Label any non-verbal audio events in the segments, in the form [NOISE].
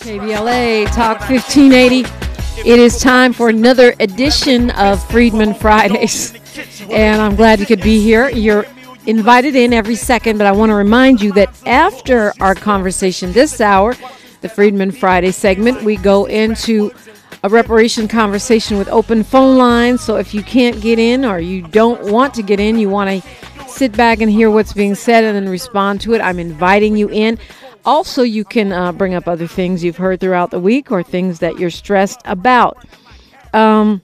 KBLA Talk 1580. It is time for another edition of Freedmen Fridays. And I'm glad you could be here. You're invited in every second, but I want to remind you that after our conversation this hour, the Freedmen Friday segment, we go into a reparation conversation with open phone lines. So if you can't get in or you don't want to get in, you want to sit back and hear what's being said and then respond to it, I'm inviting you in. Also, you can uh, bring up other things you've heard throughout the week or things that you're stressed about. Um,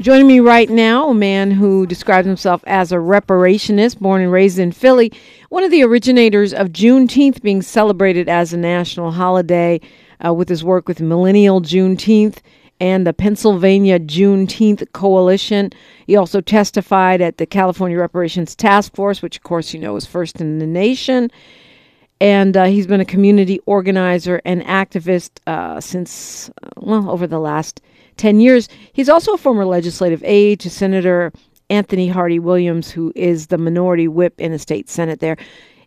joining me right now, a man who describes himself as a reparationist, born and raised in Philly, one of the originators of Juneteenth being celebrated as a national holiday uh, with his work with Millennial Juneteenth and the Pennsylvania Juneteenth Coalition. He also testified at the California Reparations Task Force, which, of course, you know is first in the nation and uh, he's been a community organizer and activist uh, since, uh, well, over the last 10 years. He's also a former legislative aide to Senator Anthony Hardy Williams, who is the minority whip in the state Senate there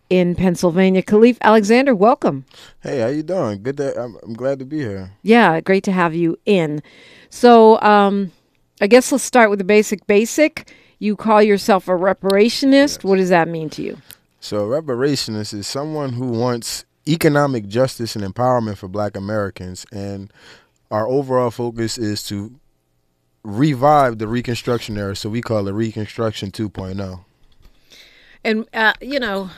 in Pennsylvania. Khaleef Alexander, welcome. Hey, how you doing? Good. To, I'm, I'm glad to be here. Yeah, great to have you in. So, um, I guess let's start with the basic basic. You call yourself a reparationist. Yes. What does that mean to you? So, a reparationist is someone who wants economic justice and empowerment for black Americans. And our overall focus is to revive the Reconstruction era. So, we call it Reconstruction 2.0. And, uh, you know,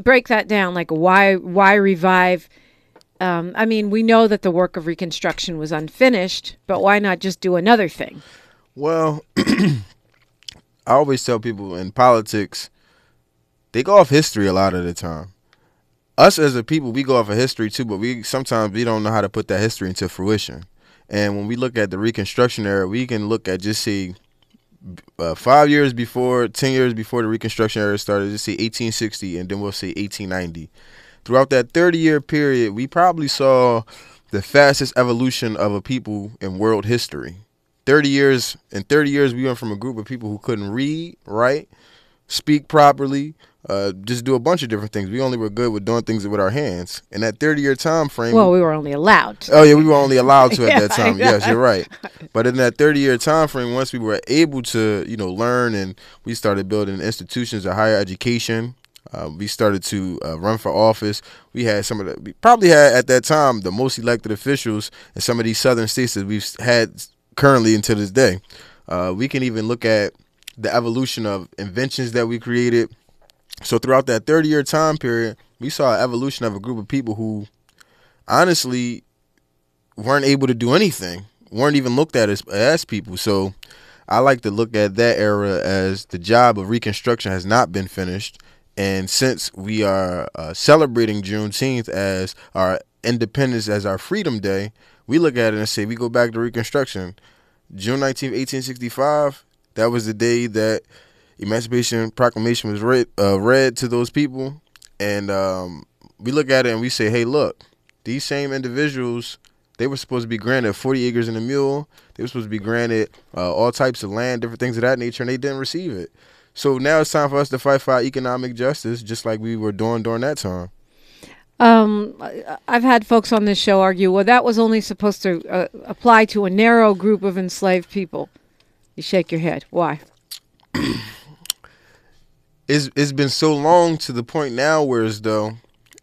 break that down. Like, why, why revive? Um, I mean, we know that the work of Reconstruction was unfinished, but why not just do another thing? Well, [CLEARS THROAT] I always tell people in politics, they go off history a lot of the time. Us as a people, we go off of history too, but we sometimes we don't know how to put that history into fruition. And when we look at the Reconstruction era, we can look at just see uh, five years before, ten years before the Reconstruction era started, just see 1860, and then we'll see 1890. Throughout that 30 year period, we probably saw the fastest evolution of a people in world history. 30 years, in 30 years, we went from a group of people who couldn't read, write, speak properly, uh, just do a bunch of different things. We only were good with doing things with our hands. In that 30 year time frame. Well, we were only allowed. To. Oh, yeah, we were only allowed to at [LAUGHS] yeah, that time. Yes, you're right. But in that 30 year time frame, once we were able to, you know, learn and we started building institutions of higher education, uh, we started to uh, run for office. We had some of the, we probably had at that time the most elected officials in some of these southern states that we've had currently until this day. Uh, we can even look at the evolution of inventions that we created so throughout that 30 year time period, we saw an evolution of a group of people who honestly weren't able to do anything, weren't even looked at as, as people. So I like to look at that era as the job of Reconstruction has not been finished. And since we are uh, celebrating Juneteenth as our independence, as our Freedom Day, we look at it and say we go back to Reconstruction. June 19, 1865, that was the day that Emancipation Proclamation was read uh, read to those people, and um, we look at it and we say, hey, look, these same individuals. They were supposed to be granted 40 acres and a mule. They were supposed to be granted uh, all types of land, different things of that nature, and they didn't receive it. So now it's time for us to fight for economic justice, just like we were doing during that time. Um, I've had folks on this show argue, well, that was only supposed to uh, apply to a narrow group of enslaved people. You shake your head. Why? [CLEARS THROAT] it's it's been so long to the point now where as though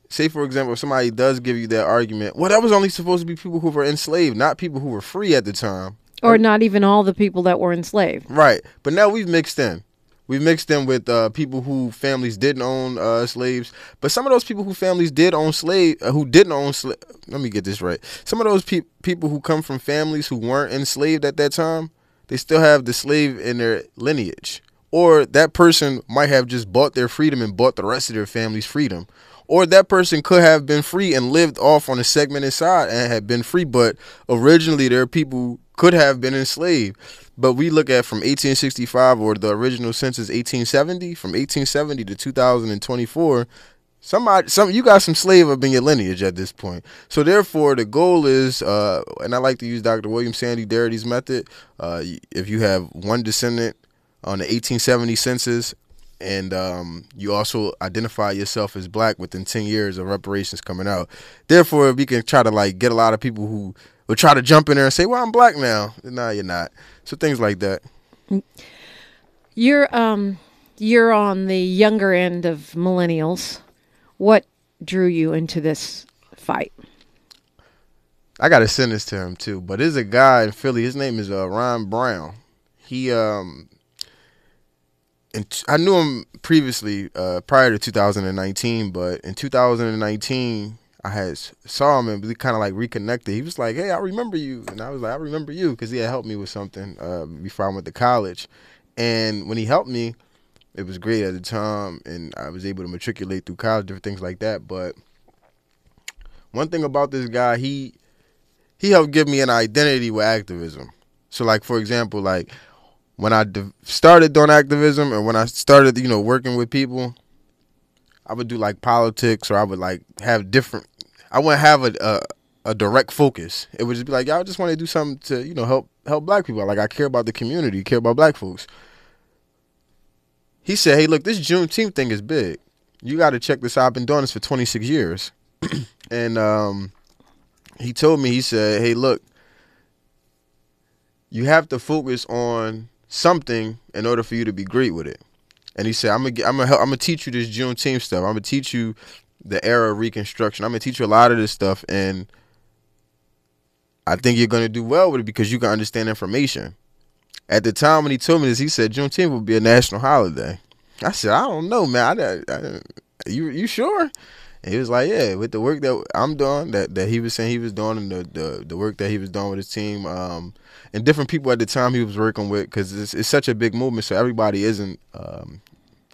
say for example if somebody does give you that argument well that was only supposed to be people who were enslaved not people who were free at the time. Or not even all the people that were enslaved. Right. But now we've mixed in. We've mixed in with uh, people who families didn't own uh, slaves. But some of those people who families did own slave uh, who didn't own slave let me get this right. Some of those pe- people who come from families who weren't enslaved at that time they still have the slave in their lineage or that person might have just bought their freedom and bought the rest of their family's freedom. Or that person could have been free and lived off on a segmented side and had been free, but originally their people could have been enslaved. But we look at from 1865 or the original census 1870, from 1870 to 2024, somebody some you got some slave up in your lineage at this point so therefore the goal is uh, and i like to use dr william sandy Darity's method uh, if you have one descendant on the 1870 census and um, you also identify yourself as black within 10 years of reparations coming out. Therefore, we can try to like get a lot of people who will try to jump in there and say, "Well, I'm black now." No, you're not. So things like that. You're um you're on the younger end of millennials. What drew you into this fight? I got to send this to him too. But there's a guy in Philly. His name is uh, Ron Brown. He um I knew him previously uh, prior to 2019, but in 2019 I had saw him and we kind of like reconnected. He was like, "Hey, I remember you," and I was like, "I remember you" because he had helped me with something uh, before I went to college. And when he helped me, it was great at the time, and I was able to matriculate through college, different things like that. But one thing about this guy, he he helped give me an identity with activism. So, like for example, like when I started doing activism and when I started, you know, working with people, I would do like politics or I would like have different. I wouldn't have a a, a direct focus. It would just be like, I just want to do something to you know help help black people. Like I care about the community, care about black folks. He said, "Hey, look, this Juneteenth thing is big. You got to check this out. I've been doing this for 26 years." [CLEARS THROAT] and um, he told me, he said, "Hey, look, you have to focus on something in order for you to be great with it." And he said, "I'm gonna, I'm gonna, I'm gonna teach you this Juneteenth stuff. I'm gonna teach you the era of Reconstruction. I'm gonna teach you a lot of this stuff, and I think you're gonna do well with it because you can understand information." At the time when he told me this, he said Juneteenth would be a national holiday. I said, I don't know, man. I, I, you you sure? He was like, yeah, with the work that I'm doing, that, that he was saying he was doing, and the, the, the work that he was doing with his team, um, and different people at the time he was working with, because it's, it's such a big movement, so everybody isn't, um,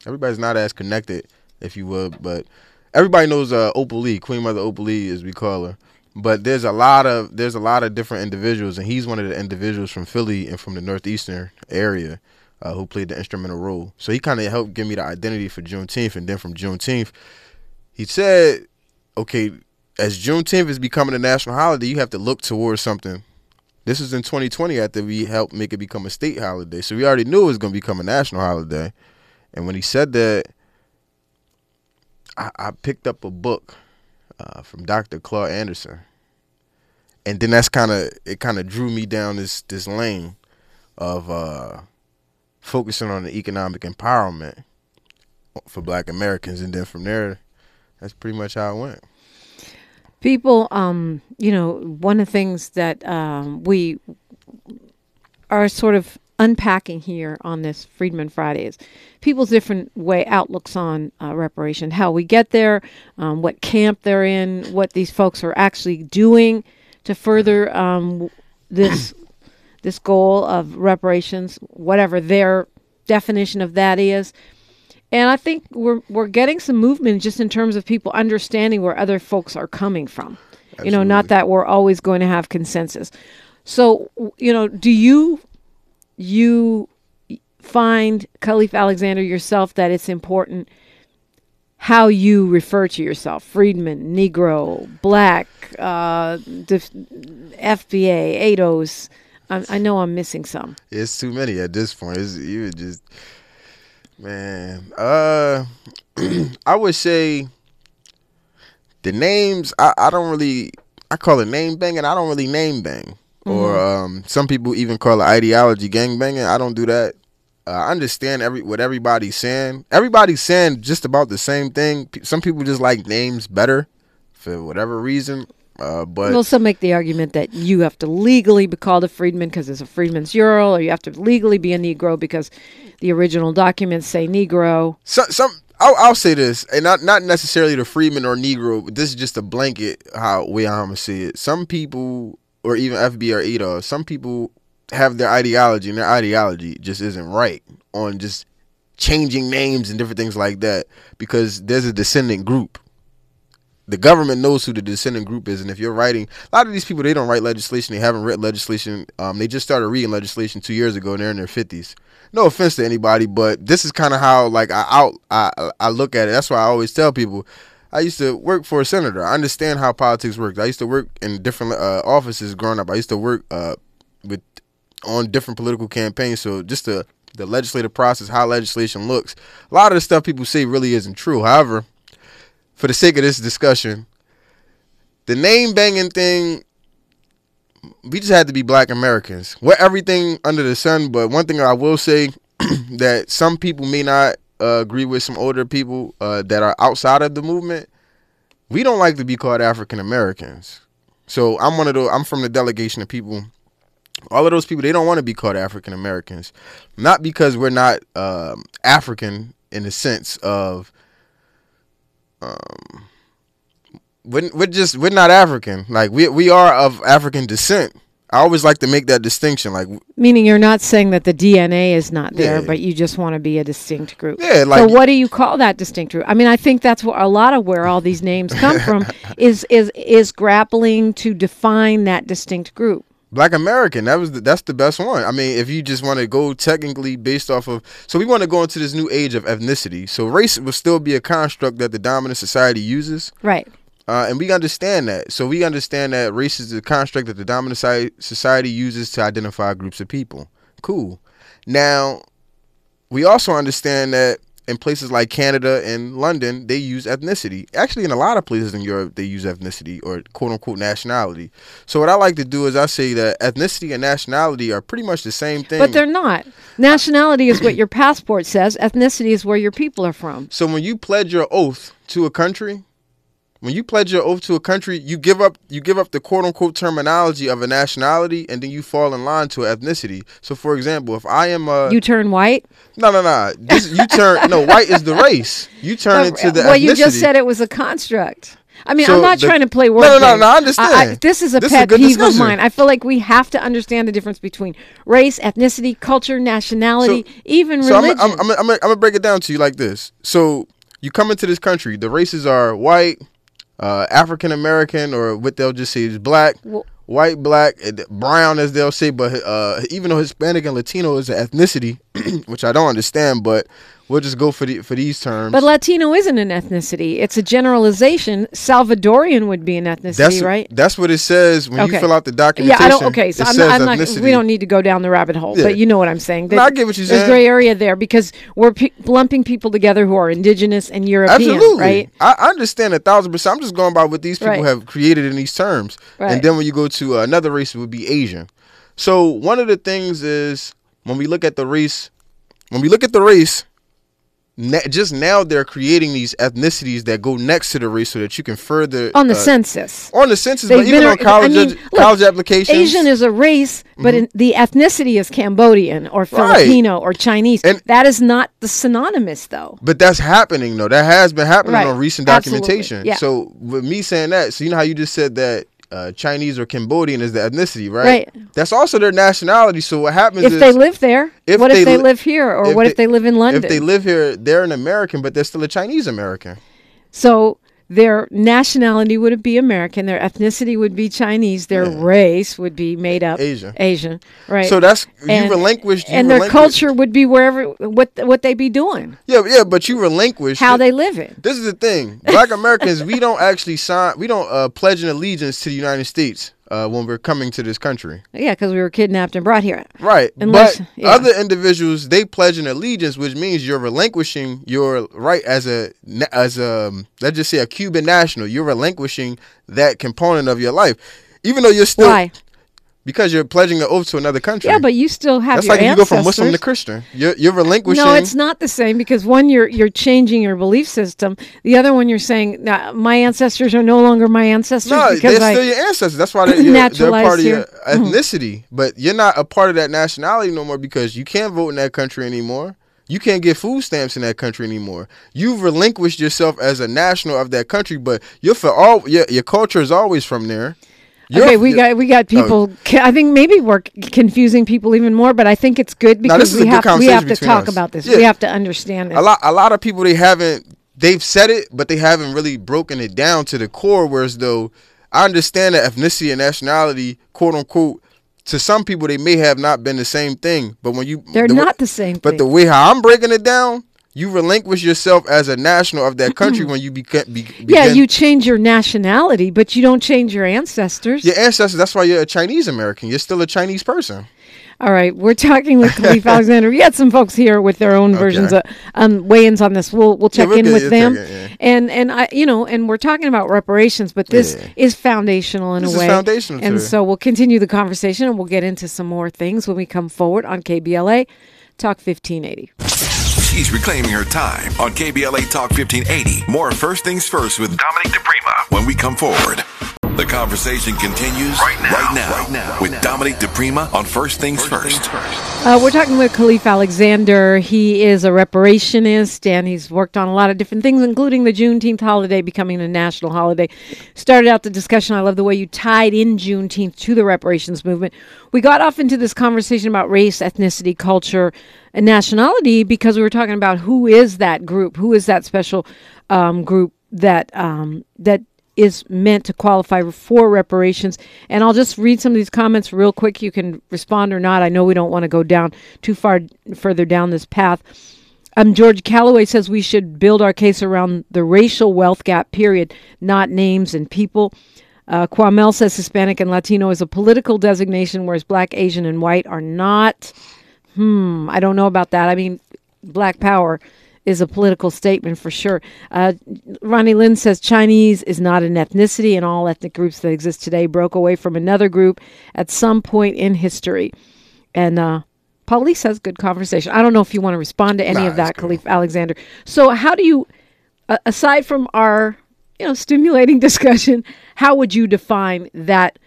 everybody's not as connected, if you would, but everybody knows uh, Opal Lee, Queen Mother Opal Lee, as we call her. But there's a lot of there's a lot of different individuals, and he's one of the individuals from Philly and from the northeastern area uh, who played the instrumental role. So he kind of helped give me the identity for Juneteenth, and then from Juneteenth, he said, "Okay, as Juneteenth is becoming a national holiday, you have to look towards something." This is in 2020 after we helped make it become a state holiday, so we already knew it was going to become a national holiday. And when he said that, I, I picked up a book uh, from Dr. Claude Anderson, and then that's kind of it. Kind of drew me down this this lane of uh, focusing on the economic empowerment for Black Americans, and then from there, that's pretty much how it went. People, um, you know, one of the things that um, we are sort of unpacking here on this Freedmen Friday is people's different way outlooks on uh, reparation, how we get there, um, what camp they're in, what these folks are actually doing to further um, this this goal of reparations, whatever their definition of that is. And I think we're we're getting some movement just in terms of people understanding where other folks are coming from. Absolutely. You know, not that we're always going to have consensus. So, you know, do you you find Khaleef Alexander yourself that it's important how you refer to yourself freedman negro black uh, def- fba ADOS I, I, know i'm missing some it's too many at this point it's, you just man uh [CLEARS THROAT] i would say the names I, I don't really i call it name banging i don't really name bang mm-hmm. or um, some people even call it ideology gang banging. I don't do that. Uh, I understand every what everybody's saying. Everybody's saying just about the same thing. Some people just like names better for whatever reason. Uh, but well, some make the argument that you have to legally be called a freedman because it's a freedman's ural, or you have to legally be a Negro because the original documents say Negro. So, some I'll, I'll, say this, and not not necessarily the freedman or Negro. But this is just a blanket how way I'm see it. Some people or even FB or some people have their ideology and their ideology just isn't right on just changing names and different things like that because there's a descendant group. The government knows who the descendant group is, and if you're writing, a lot of these people they don't write legislation. They haven't written legislation. Um, they just started reading legislation two years ago, and they're in their fifties. No offense to anybody, but this is kind of how like I out I I look at it. That's why I always tell people I used to work for a senator. I understand how politics works. I used to work in different uh, offices growing up. I used to work uh, with on different political campaigns. So just to the legislative process, how legislation looks. A lot of the stuff people say really isn't true. However, for the sake of this discussion, the name banging thing, we just had to be black Americans. We're everything under the sun, but one thing I will say [CLEARS THROAT] that some people may not uh, agree with some older people uh, that are outside of the movement. We don't like to be called African Americans. So I'm one of the I'm from the delegation of people. All of those people they don't want to be called African Americans, not because we're not um, African in the sense of um, we're, we're just we're not African. Like we we are of African descent. I always like to make that distinction. Like meaning you're not saying that the DNA is not there, Yeah. but you just want to be a distinct group. Yeah, so like- what do you call that distinct group? I mean, I think that's what a lot of where all these names come from [LAUGHS] is is is grappling to define that distinct group. Black American, that was the, that's the best one. I mean, if you just want to go technically based off of, so we want to go into this new age of ethnicity. So race will still be a construct that the dominant society uses, Right. uh, and we understand that. So we understand that race is the construct that the dominant soci- society uses to identify groups of people. Cool. Now, we also understand that in places like Canada and London, they use ethnicity. Actually, in a lot of places in Europe, they use ethnicity or quote unquote nationality. So what I like to do is I say that ethnicity and nationality are pretty much the same thing. But they're not. Nationality is what your passport says. Ethnicity is where your people are from. So when you pledge your oath to a country, when you pledge your oath to a country, you give up you give up the quote unquote terminology of a nationality, and then you fall in line to an ethnicity. So, for example, if I am a You turn white. no no no, this, you turn no white is the race. You turn into the well, ethnicity. you just said it was a construct. I mean, So I'm not the- trying to play No, words. no, no, no, I understand. this is a This is a pet peeve of mine. I feel like we have to understand the difference between race, ethnicity, culture, nationality, even So I'm religion. I'm I'm I'm gonna break it down to you like this. So you come into this country, the races are white, uh, African American, or what they'll just say is black, Well- white, black, brown as they'll say. But uh, even though Hispanic and Latino is an ethnicity, [CLEARS THROAT] which I don't understand, but we'll just go for the for these terms. but Latino isn't an ethnicity. It's a generalization. Salvadorian would be an ethnicity, that's right? that's what it says when Okay. you fill out the Yeah. I don't. Okay, so it I'm says not, I'm not. We don't need to go down the rabbit hole, Yeah. but you know what I'm saying. No, I get what you're There's gray area there because we're pe- lumping people together who are indigenous and European, Absolutely. right? I I understand a thousand percent. I'm just going by what these people Right. have created in these terms. Right. And then when you go to uh, another race, it would be Asian. So one of the things is when we look at the race, when we look at the race, na- just now they're creating these ethnicities that go next to the race so that you can further On the uh, census. on the census, They've but even on college I mean, look, college applications. Asian is a race, but in, the ethnicity is Cambodian or Filipino or Chinese. And- that is not the synonymous, though. But that's happening though. That has been happening Right. on recent Absolutely. documentation. Yeah. So with me saying that, so you know how you just said that uh, Chinese or Cambodian is the ethnicity, right? Right. That's also their nationality. So what happens If is they live there, if what they if they li- live here, or if what they- if they live in London? if they live here, they're an American, but they're still a Chinese American. so their nationality would be American, their ethnicity would be Chinese, their race would be made up Asian. Asian, right? So that's And- you relinquished. You and their relinquished- culture would be wherever what what they be doing, Yeah, yeah, but you relinquish how it. they live in. This is the thing. Black Americans, we don't actually sign. We don't uh, pledge an allegiance to the United States uh, when we're coming to this country. Yeah, because we were kidnapped and brought here. Right. Unless- but yeah. other individuals they pledge an allegiance, which means you're relinquishing your right as a as a um, let's just say a Cuban national. You're relinquishing that component of your life, even though you're still Why? Because you're pledging an oath to another country. Yeah, but you still have that's like if you go from Muslim to. Christian. You're you're relinquishing. No, it's not the same because one you're you're changing your belief system. The other one you're saying nah, my ancestors are no longer my ancestors No, they're I still your ancestors. That's why they're, they're part of your. Mm-hmm. ethnicity. But you're not a part of that nationality no more because you can't vote in that country anymore. You can't get food stamps in that country anymore. You've relinquished yourself as a national of that country, but you're for all your your culture is always from there. You're- Okay, we got we got people. I think maybe we're confusing people even more, but I think it's good because we have we have to talk us. about this. Yeah. We have to understand it. a lot a lot of people they haven't they've said it but they haven't really broken it down to the core whereas though i understand that ethnicity and nationality quote unquote to some people they may have not been the same thing but when you They're the way- not the same but thing. the way how i'm breaking it down you relinquish yourself as a national of that country when you become. be, yeah, you change your nationality, but you don't change your ancestors. your ancestors that's why you're a chinese american you're still a chinese person All right, we're talking with Khaleef [LAUGHS] Alexander. We had some folks here with their own versions of um, weigh-ins on this. We'll we'll check yeah, in with them, yeah. and and I you know, and we're talking about reparations, but this yeah. is foundational in this a way. foundational, and so we'll continue the conversation, and we'll get into some more things when we come forward on KBLA Talk 1580. She's reclaiming her time on KBLA Talk 1580. More First Things First with Dominique DiPrima when we come forward. The conversation continues right now, right now, right now with Dominique DiPrima on First Things First. Uh, we're talking with Khaleef Alexander. He is a reparationist and he's worked on a lot of different things, including the Juneteenth holiday becoming a national holiday. Started out the discussion. I love the way you tied in Juneteenth to the reparations movement. We got off into this conversation about race, ethnicity, culture, and nationality because we were talking about who is that group, who is that special um, group that um, that is meant to qualify for reparations. And I'll just read some of these comments real quick. You can respond or not. I know we don't want to go down too far further down this path. Um, George Calloway says we should build our case around the racial wealth gap, period, not names and people. Uh, Quamel says Hispanic and Latino is a political designation, whereas Black, Asian, and White are not. Hmm, I don't know about that. I mean, Black Power is a political statement for sure. Uh, Ronnie Lynn says Chinese is not an ethnicity, and all ethnic groups that exist today broke away from another group at some point in history. And uh, Paulie says good conversation. I don't know if you want to respond to any nah, of that, Khaleef Alexander. So, how do you, uh, aside from our you know stimulating [LAUGHS] discussion, how would you define that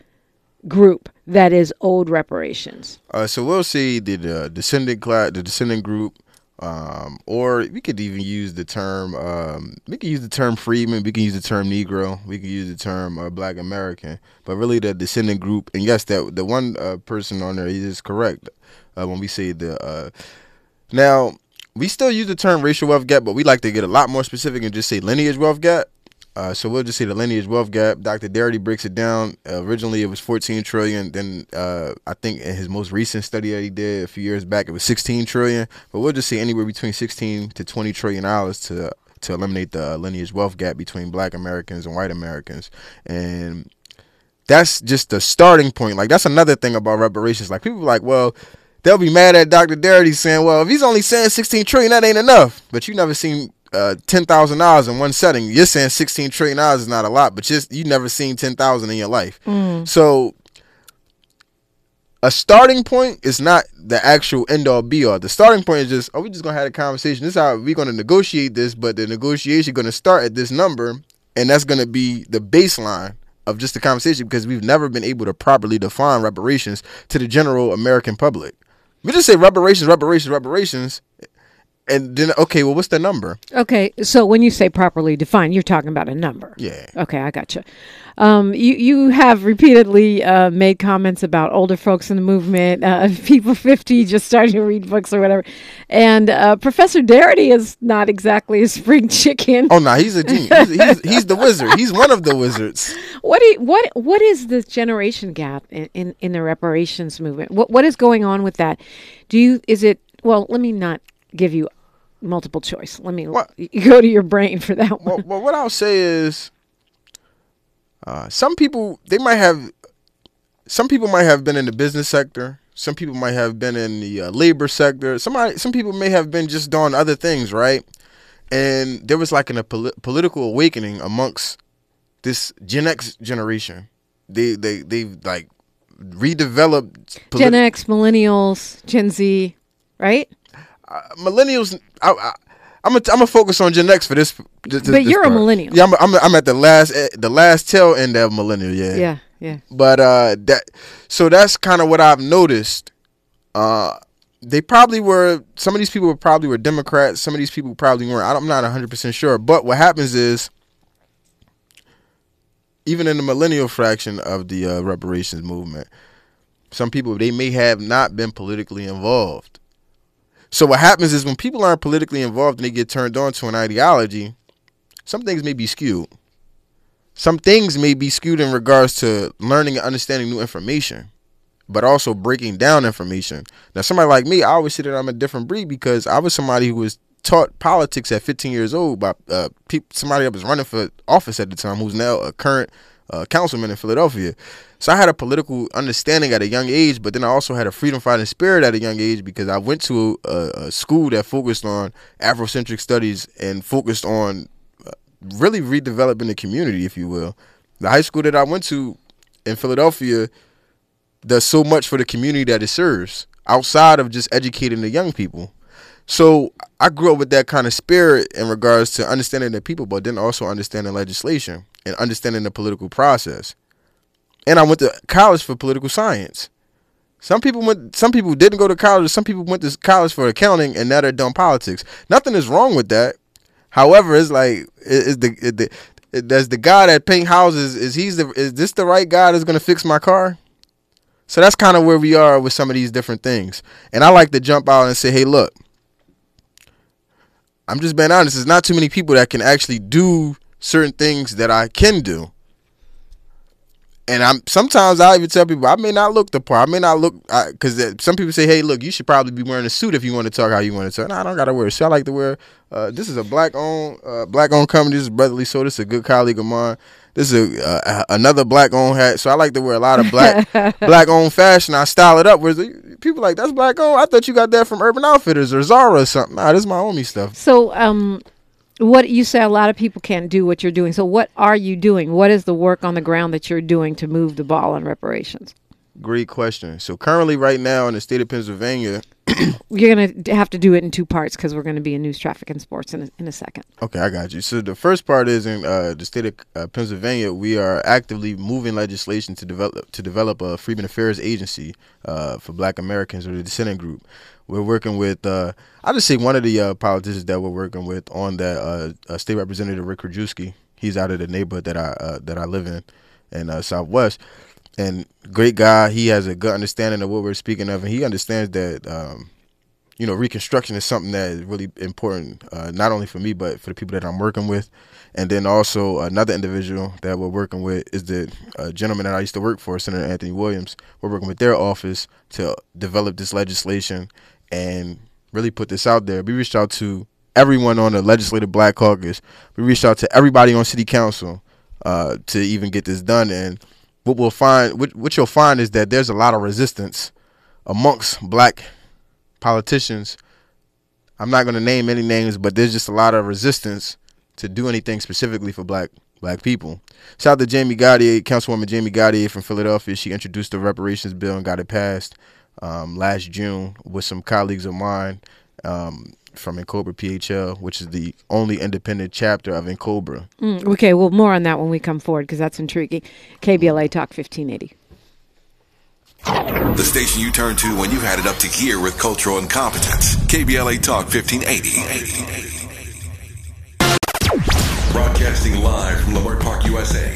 group that is owed reparations? Uh, so we'll see the uh, descendant class, the descendant group um, or we could even use the term. Um, we could use the term freedman. We can use the term Negro. We can use the term uh, Black American. But really, the descendant group. And yes, that the one uh, person on there is correct uh, when we say the. Uh, now we still use the term racial wealth gap, but we like to get a lot more specific and just say lineage wealth gap. Uh, so we'll just see the lineage wealth gap. Dr. Darity breaks it down. Uh, originally, it was 14 trillion. Then uh, I think in his most recent study that he did a few years back, it was 16 trillion. But we'll just see anywhere between 16 to 20 trillion dollars to to eliminate the lineage wealth gap between Black Americans and White Americans. And that's just the starting point. Like that's another thing about reparations. Like people like, well, they'll be mad at Dr. Darity saying, well, if he's only saying 16 trillion, that ain't enough. But you never seen uh, ten thousand dollars in one setting. You're saying sixteen trillion dollars is not a lot, but just you never seen ten thousand in your life. Mm. So a starting point is not the actual end all be all. The starting point is just, oh, we just gonna have a conversation. This is how we're gonna negotiate this, but the negotiation is gonna start at this number, and that's gonna be the baseline of just the conversation because we've never been able to properly define reparations to the general American public. We just say reparations, reparations, reparations, and then okay, well, what's the number? Okay, so when you say properly defined, you're talking about a number. Yeah. Okay, I got gotcha. Um, you you have repeatedly uh, made comments about older folks in the movement, uh, [LAUGHS] people 50 just starting to read books or whatever, and uh, Professor Darity is not exactly a spring [LAUGHS] chicken. Oh no, he's a genius. He's, he's, he's, the wizard. He's one of the wizards. What you, what what is the generation gap in, in, in the reparations movement? What what is going on with that? Do you is it well? Let me not give you multiple choice. Let me what, [LAUGHS] go to your brain for that one. Well, well what I'll say is, uh, some people they might have, some people might have been in the business sector. Some people might have been in the uh, labor sector. Somebody, some people may have been just doing other things, right? And there was like an, a pol- political awakening amongst this Gen X generation. They they they like redeveloped Gen X, millennials, Gen Z, right? Uh, millennials. I, I, I'm gonna I'm focus on Gen X for this. this but you're part. a millennial. Yeah, I'm, I'm, I'm at the last eh, the last tail end of millennial. Yeah. Yeah. Yeah. But uh, that so that's kind of what I've noticed. Uh, they probably were some of these people were probably were Democrats. Some of these people probably weren't. I'm not 100 percent sure. But what happens is, even in the millennial fraction of the uh, reparations movement, some people they may have not been politically involved so what happens is when people aren't politically involved and they get turned on to an ideology, some things may be skewed. Some things may be skewed in regards to learning and understanding new information, but also breaking down information. Now, somebody like me, I always say that I'm a different breed because I was somebody who was taught politics at 15 years old by uh, somebody that was running for office at the time, who's now a current uh, councilman in Philadelphia. So I had a political understanding at a young age, but then I also had a freedom fighting spirit at a young age because I went to a, a school that focused on Afrocentric studies and focused on uh, really redeveloping the community, if you will. The high school that I went to in Philadelphia does so much for the community that it serves outside of just educating the young people. So I grew up with that kind of spirit in regards to understanding the people, but then also understanding legislation and understanding the political process. And I went to college for political science. Some people went. Some people didn't go to college. Some people went to college for accounting, and now they're done politics. Nothing is wrong with that. However, it's like is the, the does the guy that paint houses is he's the is this the right guy that's gonna fix my car? So that's kind of where we are with some of these different things. And I like to jump out and say, hey, look, I'm just being honest. There's not too many people that can actually do certain things that I can do. And I'm sometimes I even tell people I may not look the part. I may not look because some people say, "Hey, look, you should probably be wearing a suit if you want to talk how you want to talk." No, I don't gotta wear a suit. I like to wear. Uh, this is a black owned uh, black owned company. This is Brotherly So This is a good colleague of mine. This is a, uh, another black owned hat. So I like to wear a lot of black [LAUGHS] black owned fashion. I style it up. Whereas people like that's black owned. I thought you got that from Urban Outfitters or Zara or something. Nah, this is my only stuff. So um, what you say a lot of people can't do what you're doing. So what are you doing? What is the work on the ground that you're doing to move the ball on reparations? Great question. So currently, right now in the state of Pennsylvania, [COUGHS] you're going to have to do it in two parts because we're going to be in news, traffic, and sports in a, in a second. Okay, I got you. So the first part is in uh, the state of uh, Pennsylvania, we are actively moving legislation to develop to develop a Freedmen Affairs agency uh, for Black Americans or the descendant group. We're working with, uh, I'll just say one of the uh, politicians that we're working with on that, uh, uh, State Representative Rick Krajewski. He's out of the neighborhood that I that I live in, in Southwest, and great guy. He has a good understanding of what we're speaking of, and he understands that, um, you know, Reconstruction is something that is really important, uh, not only for me but for the people that I'm working with. And then also another individual that we're working with is the uh, gentleman that I used to work for, Senator Anthony Williams. We're working with their office to develop this legislation and really put this out there. We reached out to everyone on the Legislative Black Caucus. We reached out to everybody on City Council uh, to even get this done. And what we'll find, what, what you'll find, is that there's a lot of resistance amongst black politicians. I'm not going to name any names, but there's just a lot of resistance to do anything specifically for black black people. Shout out to Jamie Gauthier, Councilwoman Jamie Gauthier from Philadelphia. She introduced the reparations bill and got it passed um, last June with some colleagues of mine um, from NCOBRA PHL, which is the only independent chapter of NCOBRA. Mm, okay, well, more on that when we come forward because that's intriguing. KBLA Talk 1580. The station you turn to when you had it up to gear with cultural incompetence. KBLA Talk 1580. Broadcasting live from Leimert Park, USA.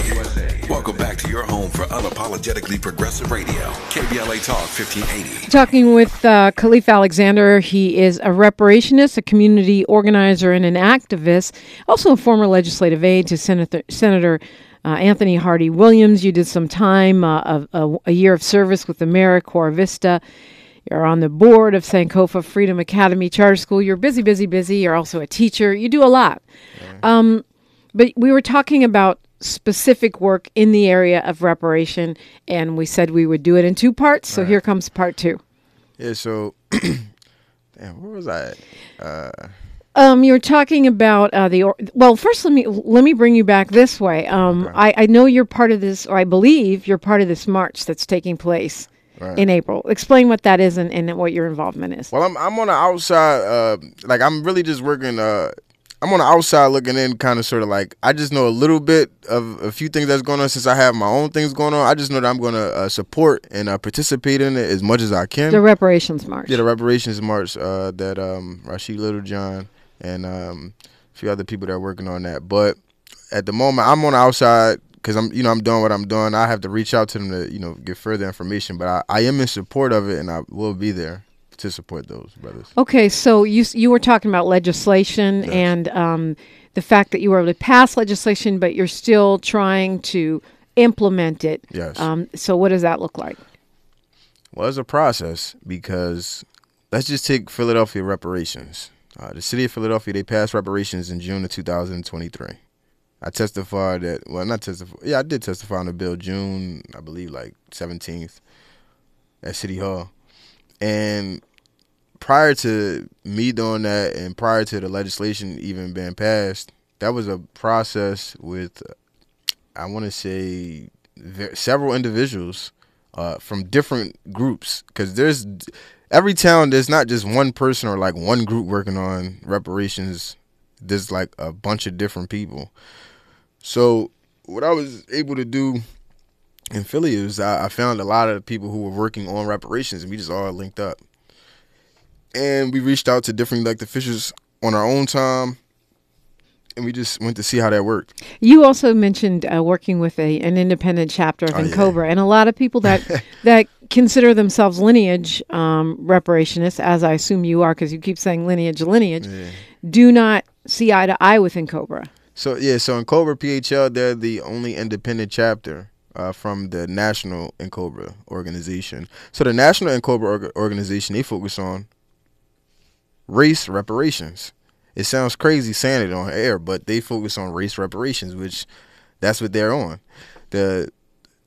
Welcome back to your home for unapologetically progressive radio. KBLA Talk 1580. Talking with uh, Khaleef Alexander. He is a reparationist, a community organizer, and an activist. Also a former legislative aide to Senator, Senator uh, Anthony Hardy Williams. You did some time, uh, a, a, year of service with the AmeriCorps Vista. You're on the board of Sankofa Freedom Academy Charter School. You're busy, busy, busy. You're also a teacher. You do a lot. Um, but we were talking about specific work in the area of reparation, and we said we would do it in two parts. So right. here comes part two. Yeah. So, [CLEARS THROAT] damn, where was I? Uh, um, you're talking about uh, the or- well. First, let me let me bring you back this way. Um, okay. I, I know you're part of this, or I believe you're part of this march that's taking place right. in April. Explain what that is and, and what your involvement is. Well, I'm I'm on the outside. Uh, like I'm really just working. Uh, I'm on the outside looking in, kind of sort of like I just know a little bit of a few things that's going on since I have my own things going on. I just know that I'm going to uh, support and uh, participate in it as much as I can. The reparations march. Yeah, the reparations march uh, that um, Rashid Littlejohn and um, a few other people that are working on that. But at the moment, I'm on the outside because I'm, you know, I'm doing what I'm doing. I have to reach out to them to, you know, get further information. But I, I am in support of it, and I will be there to support those brothers. Okay, so you you were talking about legislation yes. and um, the fact that you were able to pass legislation, but you're still trying to implement it. Yes. Um, so what does that look like? Well, it's a process because let's just take Philadelphia reparations. Uh, the city of Philadelphia they passed reparations in June of 2023. I testified that well, not testify. Yeah, I did testify on the bill June, I believe, like seventeenth, at City Hall, and prior to me doing that, and prior to the legislation even being passed, that was a process with, I want to say, several individuals uh, from different groups, because there's every town. There's not just one person or like one group working on reparations. There's like a bunch of different people. So what I was able to do in Philly is I, I found a lot of people who were working on reparations, and we just all linked up. And we reached out to different elected officials on our own time, and we just went to see how that worked. You also mentioned uh, working with a an independent chapter of oh, NCOBRA, yeah. and a lot of people that [LAUGHS] that consider themselves lineage um, reparationists, as I assume you are, because you keep saying lineage, lineage, yeah. do not see eye to eye with NCOBRA. So yeah, so NCOBRA PHL, they're the only independent chapter uh, from the National NCOBRA organization. So the National NCOBRA org- organization, they focus on race reparations. It sounds crazy saying it on air, but they focus on race reparations, which that's what they're on. The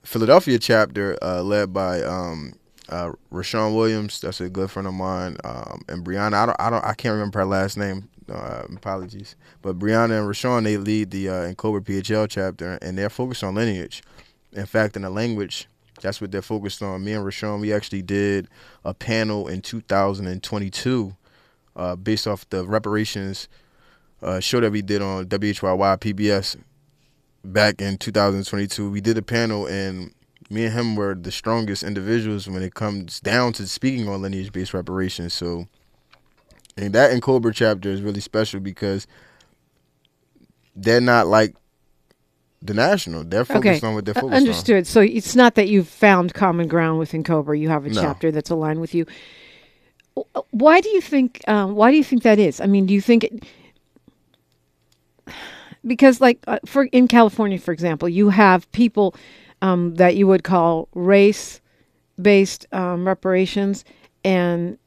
Philadelphia chapter, uh, led by um, uh, Rashawn Williams, that's a good friend of mine, um, and Brianna. I don't, I don't, I can't remember her last name. Uh, apologies. But Brianna and Rashawn, they lead the uh, PHL chapter, and they're focused on lineage. In fact, in the language, that's what they're focused on. Me and Rashawn, we actually did a panel in 2022 uh, based off the reparations uh, show that we did on WHYY PBS back in 2022. We did a panel, and me and him were the strongest individuals when it comes down to speaking on lineage-based reparations. So and that NCOBRA chapter is really special because they're not like the national. They're focused okay. on what they're focused Understood. On. Understood. So it's not that you've found common ground within NCOBRA. You have a no. chapter that's aligned with you. Why do you think? Um, why do you think that is? I mean, do you think it? Because, like, uh, for in California, for example, you have people um, that you would call race-based um, reparations, and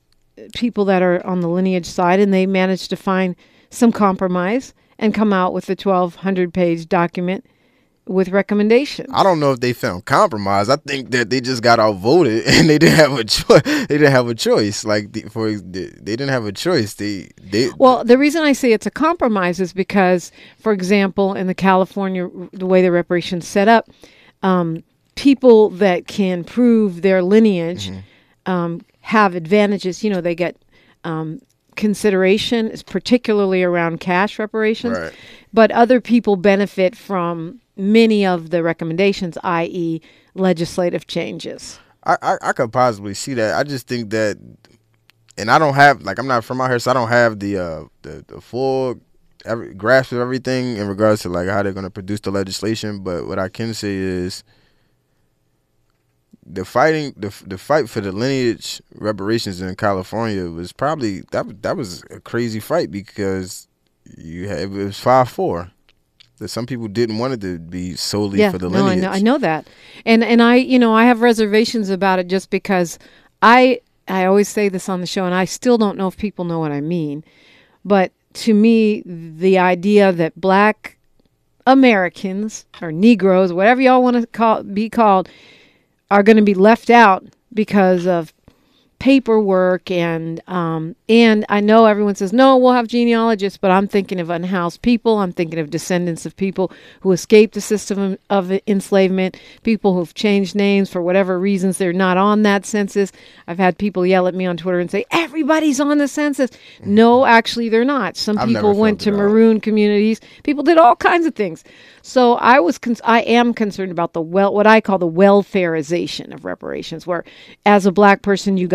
people that are on the lineage side, and they managed to find some compromise and come out with a 1,200 page document with recommendations. I don't know if they found compromise. I think that they just got outvoted [LAUGHS] and they didn't have a choice. [LAUGHS] They didn't have a choice. Like the, for they didn't have a choice. They they. Well, the reason I say it's a compromise is because, for example, in the California the way the reparations set up, um, people that can prove their lineage. Mm-hmm. Um, have advantages. You know, they get um, consideration, particularly around cash reparations, right. but other people benefit from many of the recommendations, i.e., legislative changes. I, I, I could possibly see that. I just think that, and I don't have like I'm not from out here, so I don't have the uh, the, the full every, grasp of everything in regards to like how they're going to produce the legislation. But what I can say is the fighting the the fight for the lineage reparations in California was probably that that was a crazy fight because you had it was five four. That some people didn't want it to be solely yeah, for the lineage. No, I know, I know that, and and I you know I have reservations about it just because I I always say this on the show, and I still don't know if people know what I mean, but to me the idea that black Americans or Negroes, whatever y'all want to call be called are going to be left out because of paperwork and um, and I know everyone says no we'll have genealogists but I'm thinking of unhoused people. I'm thinking of descendants of people who escaped the system of enslavement people who've changed names for whatever reasons they're not on that census. I've had people yell at me on Twitter and say everybody's on the census. No actually they're not. Some I've people went to maroon communities. People did all kinds of things. So I was con- I am concerned about the well what I call the welfareization of reparations, where as a black person you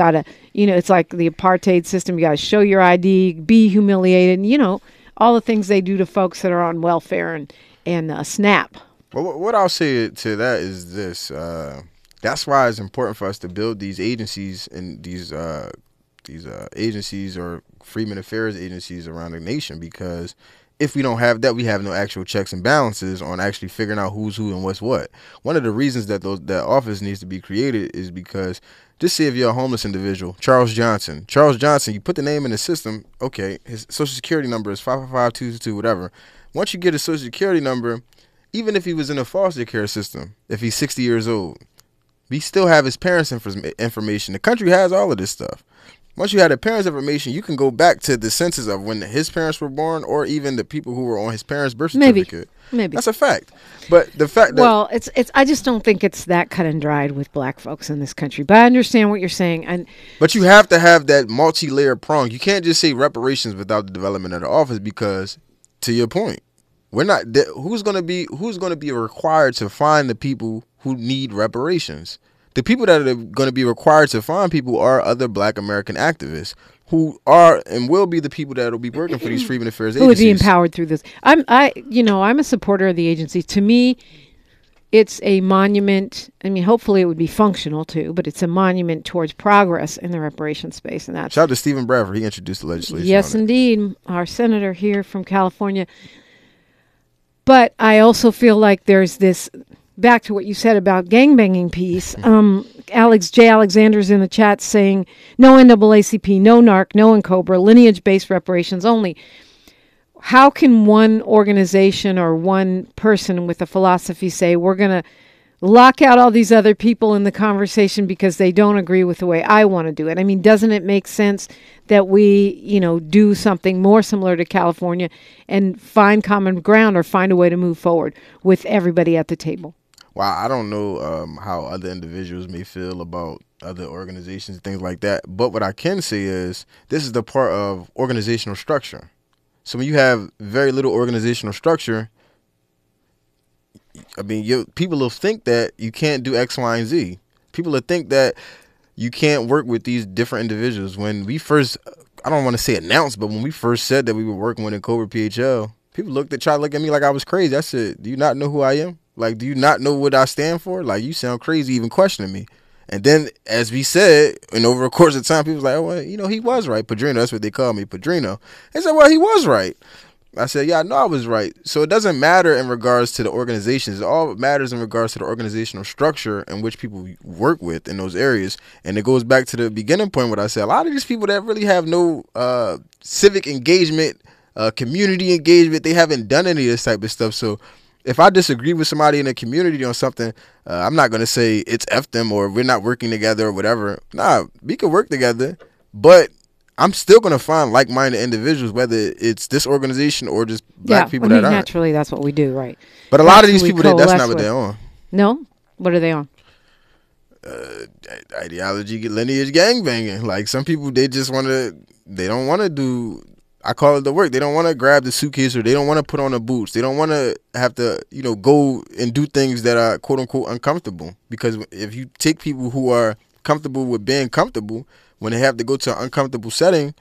you know it's like the apartheid system. You gotta show your ID, be humiliated, and, you know all the things they do to folks that are on welfare and and uh, SNAP. Well, what I'll say to that is this: uh, that's why it's important for us to build these agencies and these uh, these uh, agencies or Freedmen Affairs agencies around the nation because if we don't have that, we have no actual checks and balances on actually figuring out who's who and what's what. One of the reasons that those that office needs to be created is because just say if you're a homeless individual, Charles Johnson. Charles Johnson, you put the name in the system, okay, his social security number is five five five two two whatever. once you get a social security number, even if he was in a foster care system, if he's 60 years old, we still have his parents' information. The country has all of this stuff. Once you have the parents' information, you can go back to the census of when his parents were born, or even the people who were on his parents' birth certificate. Maybe, maybe that's a fact. But the fact that well, it's it's. I just don't think it's that cut and dried with black folks in this country. But I understand what you're saying, and but you have to have that multi-layer prong. You can't just say reparations without the development of the office because, to your point, we're not. Who's going to be who's going to be required to find the people who need reparations? The people that are going to be required to find people are other black American activists who are and will be the people that will be working for these Freedmen Affairs agencies. Who would be empowered through this. I'm I you know, I'm a supporter of the agency. To me, it's a monument. I mean, hopefully it would be functional too, but it's a monument towards progress in the reparation space. And that. shout out to Steven Bradford. He introduced the legislation. Yes, indeed, our senator here from California. But I also feel like there's this back to what you said about gangbanging piece. [LAUGHS] Um, Alex J. Alexander's in the chat saying no NAACP, no NARC, no NCOBRA, lineage based reparations only. How can one organization or one person with a philosophy say we're going to lock out all these other people in the conversation because they don't agree with the way I want to do it? I mean, doesn't it make sense that we, you know, do something more similar to California and find common ground or find a way to move forward with everybody at the table? Well, I don't know um, how other individuals may feel about other organizations and things like that. But what I can say is this is the part of organizational structure. So when you have very little organizational structure, I mean, you, people will think that you can't do X, Y, and Z. People will think that you can't work with these different individuals. When we first, I don't want to say announced, but when we first said that we were working with NCOBRA PHL, people looked at, tried to look at me like I was crazy. I said, "Do you not know who I am?" Like, do you not know what I stand for? Like, you sound crazy even questioning me. And then, as we said, and over a course of time, people was like, oh, well, you know, he was right. Padrino, that's what they call me, Padrino. They said, well, he was right. I said, yeah, I know I was right. So it doesn't matter in regards to the organizations. It all matters in regards to the organizational structure in which people work with in those areas. And it goes back to the beginning point what I said. A lot of these people that really have no uh, civic engagement, uh, community engagement, they haven't done any of this type of stuff. So if I disagree with somebody in the community on something, uh, I'm not gonna say it's f them or we're not working together or whatever. Nah, we can work together, but I'm still gonna find like-minded individuals, whether it's this organization or just black yeah, people I mean, that aren't. Naturally, that's what we do, right? But a that's lot of these people, that, that's not what they're on. No, what are they on? Uh, ideology, lineage, gang banging. Like some people, they just want to. They don't want to do I call it the work. They don't want to grab the suitcase or they don't want to put on the boots. They don't want to have to, you know, go and do things that are quote unquote uncomfortable. Because if you take people who are comfortable with being comfortable, when they have to go to an uncomfortable setting,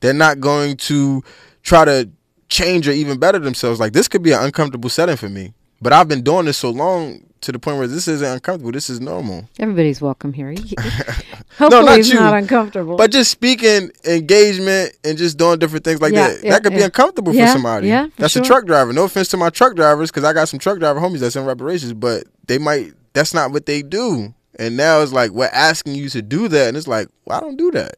they're not going to try to change or even better themselves. Like this could be an uncomfortable setting for me. But I've been doing this so long to the point where this isn't uncomfortable. This is normal. Everybody's welcome here. [LAUGHS] Hopefully, no, not it's you, not uncomfortable. But just speaking engagement and just doing different things like yeah, that, yeah, that could yeah. be uncomfortable for somebody. Yeah, for that's sure. a truck driver. No offense to my truck drivers, because I got some truck driver homies that's in reparations, but they might. That's not what they do. And now it's like we're asking you to do that, and it's like, well, I don't do that.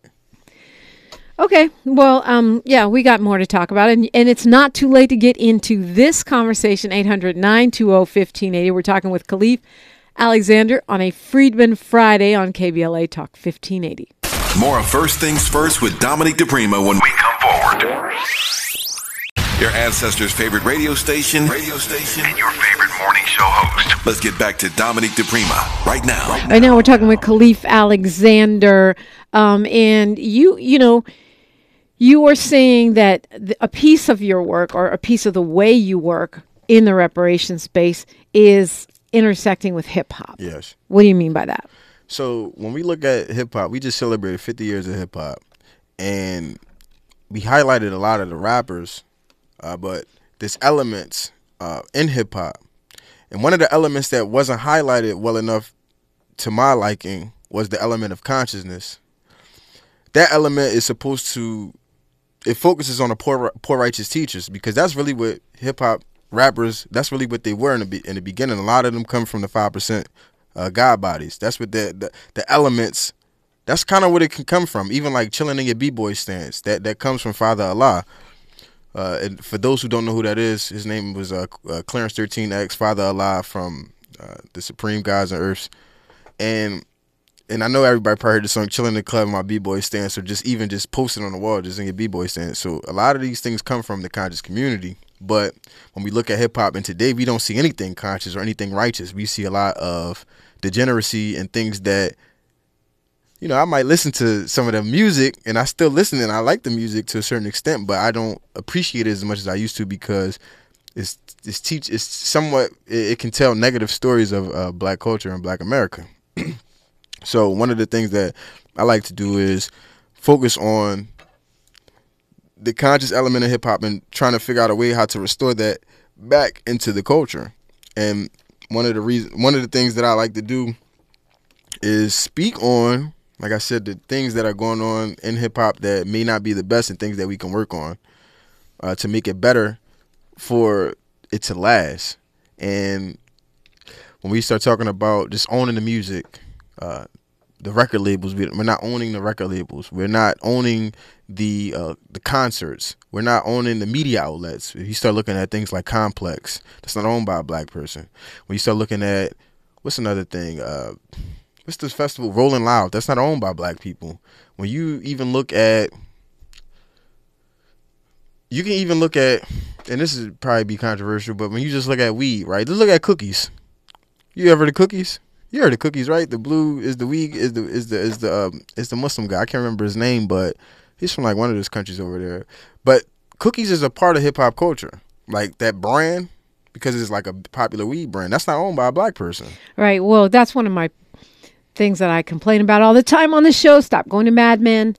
Okay. Well, um, yeah, we got more to talk about. And, and it's not too late to get into this conversation. 800 920 1580. We're talking with Khaleef Alexander on a Freedmen Friday on KBLA Talk 1580. More of First Things First with Dominique DiPrima when we come forward. Your ancestors' favorite radio station, radio station, and your favorite morning show host. Let's get back to Dominique DiPrima right now. Right now, right now we're talking with Khaleef Alexander. Um, and you, you know, you are seeing that a piece of your work or a piece of the way you work in the reparation space is intersecting with hip hop. Yes. What do you mean by that? So when we look at hip hop, we just celebrated 50 years of hip hop, and we highlighted a lot of the rappers, uh, but there's elements uh, in hip hop, and one of the elements that wasn't highlighted well enough to my liking was the element of consciousness. That element is supposed to it focuses on the poor poor righteous teachers because that's really what hip hop rappers that's really what they were in the in the beginning. A lot of them come from the five percent uh, God bodies. That's what the the, the elements. That's kind of what it can come from. Even like chilling in your b boy stance. That that comes from Father Allah. Uh, and for those who don't know who that is, his name was uh, uh, Clarence 13X, Father Allah from uh, the Supreme Gods and Earths. And and I know everybody probably heard the song "Chilling in the Club" my b boy stance, or just even just posting on the wall, just in your b boy stance. So a lot of these things come from the conscious community. But when we look at hip hop and today, we don't see anything conscious or anything righteous. We see a lot of degeneracy and things that you know, I might listen to some of the music and I still listen and I like the music to a certain extent, but I don't appreciate it as much as I used to because it's it's teach it's somewhat it, it can tell negative stories of uh, black culture and black America. [CLEARS THROAT] so one of the things that I like to do is focus on the conscious element of hip hop and trying to figure out a way how to restore that back into the culture. And one of the reasons one of the things that I like to do is speak on like I said, the things that are going on in hip hop that may not be the best and things that we can work on uh, to make it better for it to last. And when we start talking about just owning the music, uh, the record labels, we're not owning the record labels. We're not owning the uh, the concerts. We're not owning the media outlets. If you start looking at things like Complex, that's not owned by a black person. When you start looking at what's another thing, uh, what's this festival rolling loud that's not owned by black people when you even look at you can even look at and this is probably be controversial but when you just look at weed right let's look at cookies you ever the cookies you heard the cookies right the blue is the weed is the is the is the um, is the muslim guy i can't remember his name but he's from like one of those countries over there but cookies is a part of hip-hop culture like that brand because it's like a popular weed brand that's not owned by a black person right well that's one of my things that I complain about all the time on the show. Stop going to MedMen,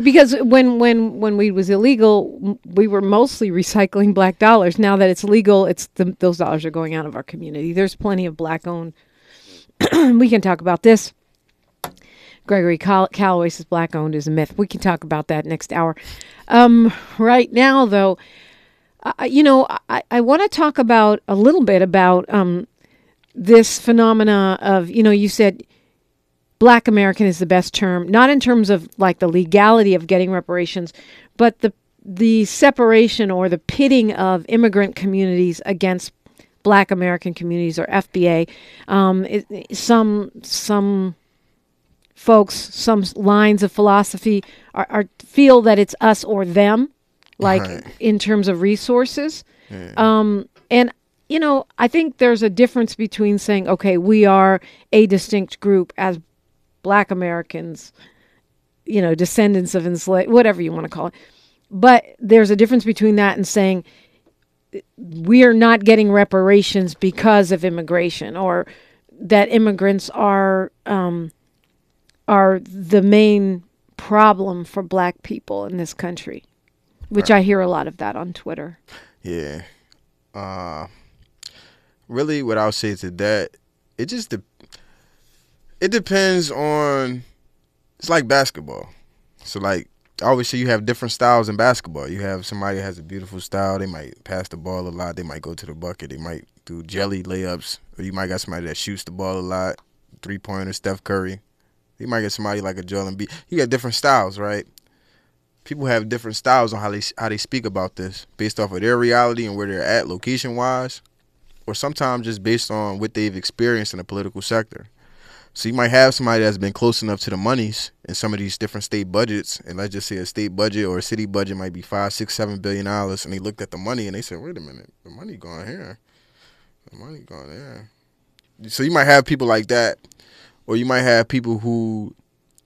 [LAUGHS] because when when when weed was illegal, we were mostly recycling black dollars. Now that it's legal, it's the, those dollars are going out of our community. There's plenty of black owned. [CLEARS THROAT] we can talk about this. Gregory Call- black owned is a myth. We can talk about that next hour. Um, right now, though, you know, I, I want to talk about a little bit about um, this phenomena of, you know, you said black American is the best term, not in terms of like the legality of getting reparations, but the the separation or the pitting of immigrant communities against black American communities or FBA. Um, it, some some folks, some lines of philosophy are, are, feel that it's us or them, like right. in terms of resources. Yeah. Um, and you know, I think there's a difference between saying, okay, we are a distinct group as black Americans, you know, descendants of enslaved, whatever you want to call it. But there's a difference between that and saying we are not getting reparations because of immigration or that immigrants are um, are the main problem for black people in this country, which right. I hear a lot of that on Twitter. Yeah. Uh, really what I'll say to that, it just de- it depends on it's like basketball. So like Say you have different styles in basketball. You have somebody has a beautiful style, they might pass the ball a lot, they might go to the bucket, they might do jelly layups, or you might got somebody that shoots the ball a lot, three pointer, Steph Curry. You might get somebody like a Joel Embiid. You got different styles, right? People have different styles on how they how they speak about this based off of their reality and where they're at location wise or sometimes just based on what they've experienced in the political sector. So you might have somebody that's been close enough to the monies in some of these different state budgets, and let's just say a state budget or a city budget might be five, six, seven billion dollars, and they looked at the money and they said, "Wait a minute, the money going here, the money going there." So you might have people like that, or you might have people who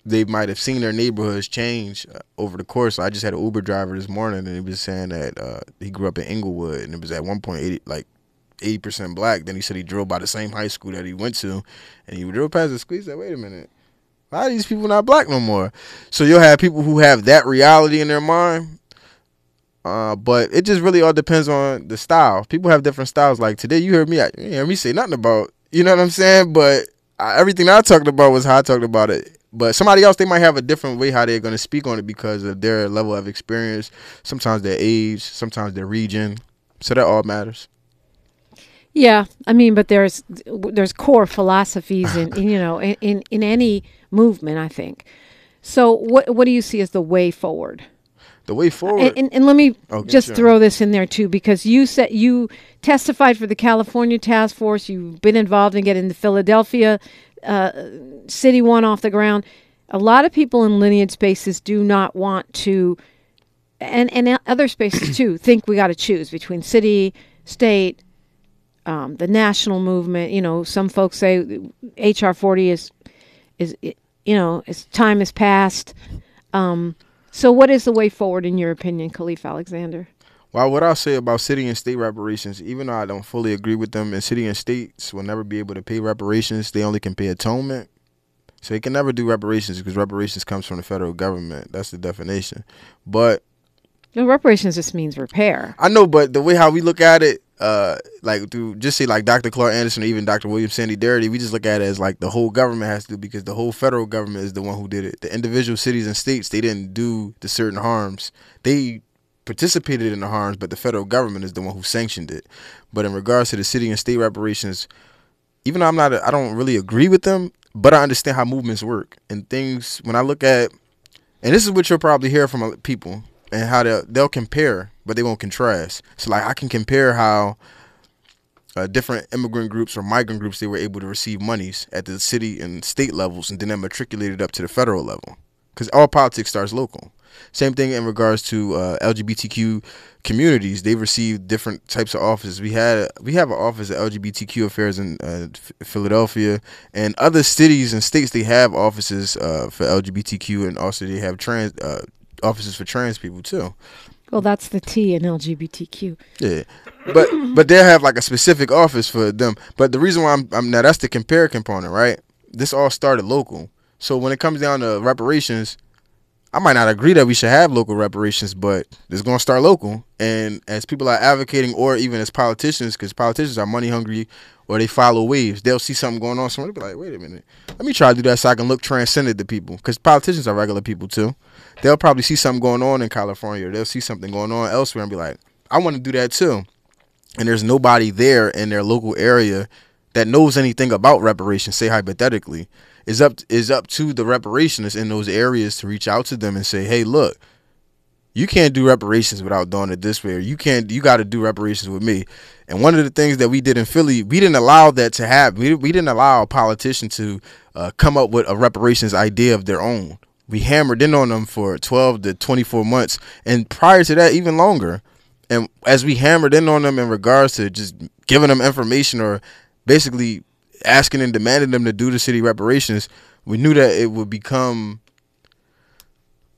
they might have seen their neighborhoods change uh, over the course. I just had an Uber driver this morning, and he was saying that uh, he grew up in Inglewood, and it was at one point like eighty percent black. Then he said he drove by the same high school that he went to, and he drove past the. He said, "Wait a minute, why are these people not black no more?" So you'll have people who have that reality in their mind. Uh, but it just really all depends on the style. People have different styles. Like today, you heard me, I, you heard me say nothing about, you know what I'm saying? But I, everything I talked about was how I talked about it. But somebody else, they might have a different way how they're going to speak on it because of their level of experience. Sometimes their age, sometimes their region. So that all matters. Yeah, I mean, but there's there's core philosophies in, in you know in, in any movement. I think. So what what do you see as the way forward? the way forward. And, and, and let me okay, just sure. throw this in there too, because you said you testified for the California task force. You've been involved in getting the Philadelphia uh, city one off the ground. A lot of people in lineage spaces do not want to, and and other spaces too, think we got to choose between city, state, um, the national movement. You know, some folks say HR forty is is you know, its time has passed. Um, so, what is the way forward, in your opinion, Khaleef Alexander? Well, what I'll say about city and state reparations, even though I don't fully agree with them, and city and states will never be able to pay reparations, they only can pay atonement. So they can never do reparations because reparations comes from the federal government. That's the definition. But no, reparations just means repair. I know, but the way how we look at it, uh, like through just say like Dr. Claud Anderson or even Dr. William Sandy Darity, we just look at it as like the whole government has to do because the whole federal government is the one who did it. The individual cities and states they didn't do the certain harms. They participated in the harms, but the federal government is the one who sanctioned it. But in regards to the city and state reparations, even though I'm not, I don't really agree with them, but I understand how movements work and things. When I look at, and this is what you'll probably hear from people and how they'll, they'll compare but they won't contrast. So like I can compare how uh, different immigrant groups or migrant groups they were able to receive monies at the city and state levels, and then that matriculated up to the federal level. Because all politics starts local. Same thing in regards to uh, LGBTQ communities. They've received different types of offices. We had we have an office at LGBTQ affairs in uh, Philadelphia and other cities and states. They have offices uh, for LGBTQ and also they have trans uh, offices for trans people too. Well, that's the T in LGBTQ. Yeah, but [LAUGHS] but they'll have like a specific office for them. But the reason why I'm, I'm now that's the compare component, right? This all started local. So when it comes down to reparations, I might not agree that we should have local reparations, but it's going to start local. And as people are advocating, or even as politicians, because politicians are money hungry or they follow waves, they'll see something going on somewhere. They'll be like, wait a minute, let me try to do that so I can look transcended to people. Because politicians are regular people too they'll probably see something going on in California or they'll see something going on elsewhere and be like, I want to do that too. And there's nobody there in their local area that knows anything about reparations, say hypothetically. Is up is up to the reparationists in those areas to reach out to them and say, Hey, look, you can't do reparations without doing it this way, or you can't you gotta do reparations with me. And one of the things that we did in Philly, we didn't allow that to happen. We, we didn't allow a politician to uh, come up with a reparations idea of their own we hammered in on them for 12 to 24 months and prior to that even longer and as we hammered in on them in regards to just giving them information or basically asking and demanding them to do the city reparations we knew that it would become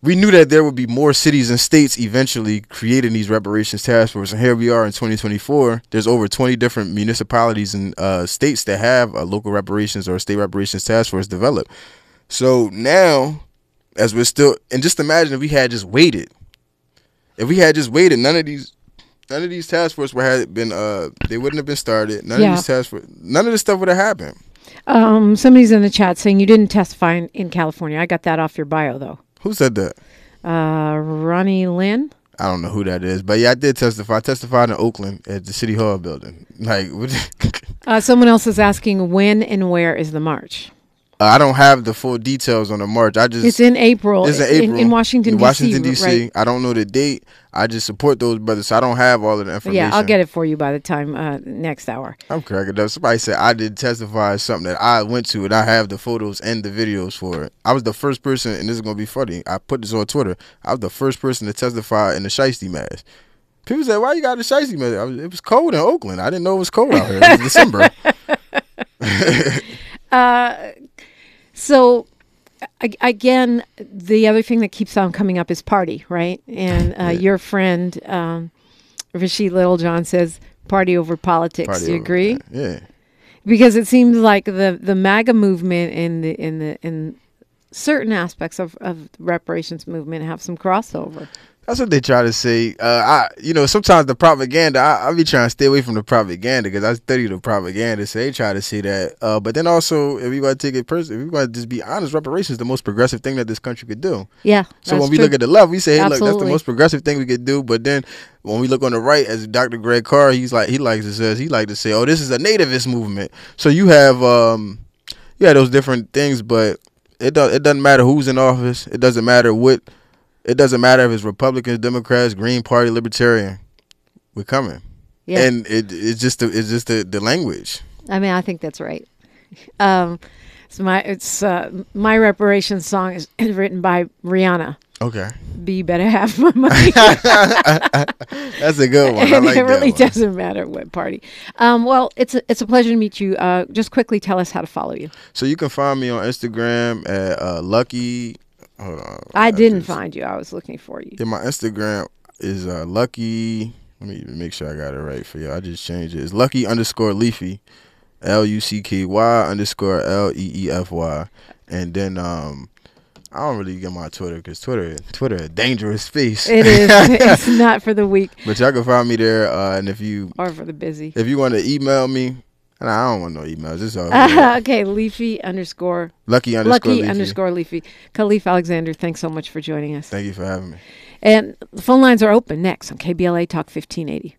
we knew that there would be more cities and states eventually creating these reparations task force and here we are in 2024 there's over 20 different municipalities and uh, states that have a local reparations or state reparations task force developed so now as we're still and just imagine if we had just waited. If we had just waited, none of these none of these task force would have been uh they wouldn't have been started. None yeah. of these task force none of this stuff would have happened. Um somebody's in the chat saying you didn't testify in, in California. I got that off your bio though. Who said that? Uh Ronnie Lynn. I don't know who that is, but yeah, I did testify. I testified in Oakland at the City Hall building. [LAUGHS] Like, [LAUGHS] uh, someone else is asking when and where is the march? I don't have the full details on the march. I just it's in April. It's in April in, in Washington, D.C. Washington D.C. Right? I don't know the date. I just support those brothers, so I don't have all of the information. Yeah, I'll get it for you by the time uh, next hour. I'm cracking up. Somebody said I did testify something that I went to, and I have the photos and the videos for it. I was the first person, and this is gonna be funny. I put this on Twitter. I was the first person to testify in the shiesty mask. People said, "Why you got the shiesty mask?" Was, it was cold in Oakland. I didn't know it was cold out here. It was December. [LAUGHS] [LAUGHS] uh, so again, the other thing that keeps on coming up is party, right? And uh, yeah. your friend um, Rashid Littlejohn says party over politics. Party Do you agree? Yeah. Because it seems like the the MAGA movement and the in the in certain aspects of, of the reparations movement have some crossover. That's what they try to say. Uh, I, you know, sometimes the propaganda. I, I be trying to stay away from the propaganda because I study the propaganda. So they try to say that. Uh, but then also, if we want to take it personally, if we want to just be honest, reparations is the most progressive thing that this country could do. Yeah. So when we true. look at the left, we say, hey, Absolutely. look, that's the most progressive thing we could do. But then when we look on the right, as Dr. Greg Carr, he's like he likes to says he like to say, oh, this is a nativist movement. So you have um, yeah, those different things, but it does it doesn't matter who's in office. It doesn't matter what It doesn't matter if it's Republicans, Democrats, Green Party, Libertarian. We're coming. Yeah. And it, it's just the, it's just the, the language. I mean, I think that's right. [LAUGHS] Um, it's my it's uh, my reparations song is written by Rihanna. Okay. Be better have my money. [LAUGHS] That's a good one. I like it really doesn't matter what party. Um, well, it's a, it's a pleasure to meet you. Uh, just quickly tell us how to follow you. So you can find me on Instagram at uh, Lucky. Hold on. I didn't find you. I was looking for you. Yeah, my Instagram is uh, Lucky. Let me make sure I got it right for you. I just changed it. It's Lucky underscore Leafy, L U C K Y underscore L E E F Y, and then um, I don't really get my Twitter because Twitter Twitter a dangerous space. It is. [LAUGHS] it's not for the weak but y'all can find me there. Uh, and if you or for the busy. if you want to email me, and I don't want no emails. It's all [LAUGHS] okay, leafy underscore Lucky underscore lucky Leafy. underscore leafy. Khaleef Alexander, thanks so much for joining us. Thank you for having me. And the phone lines are open next on KBLA Talk 1580.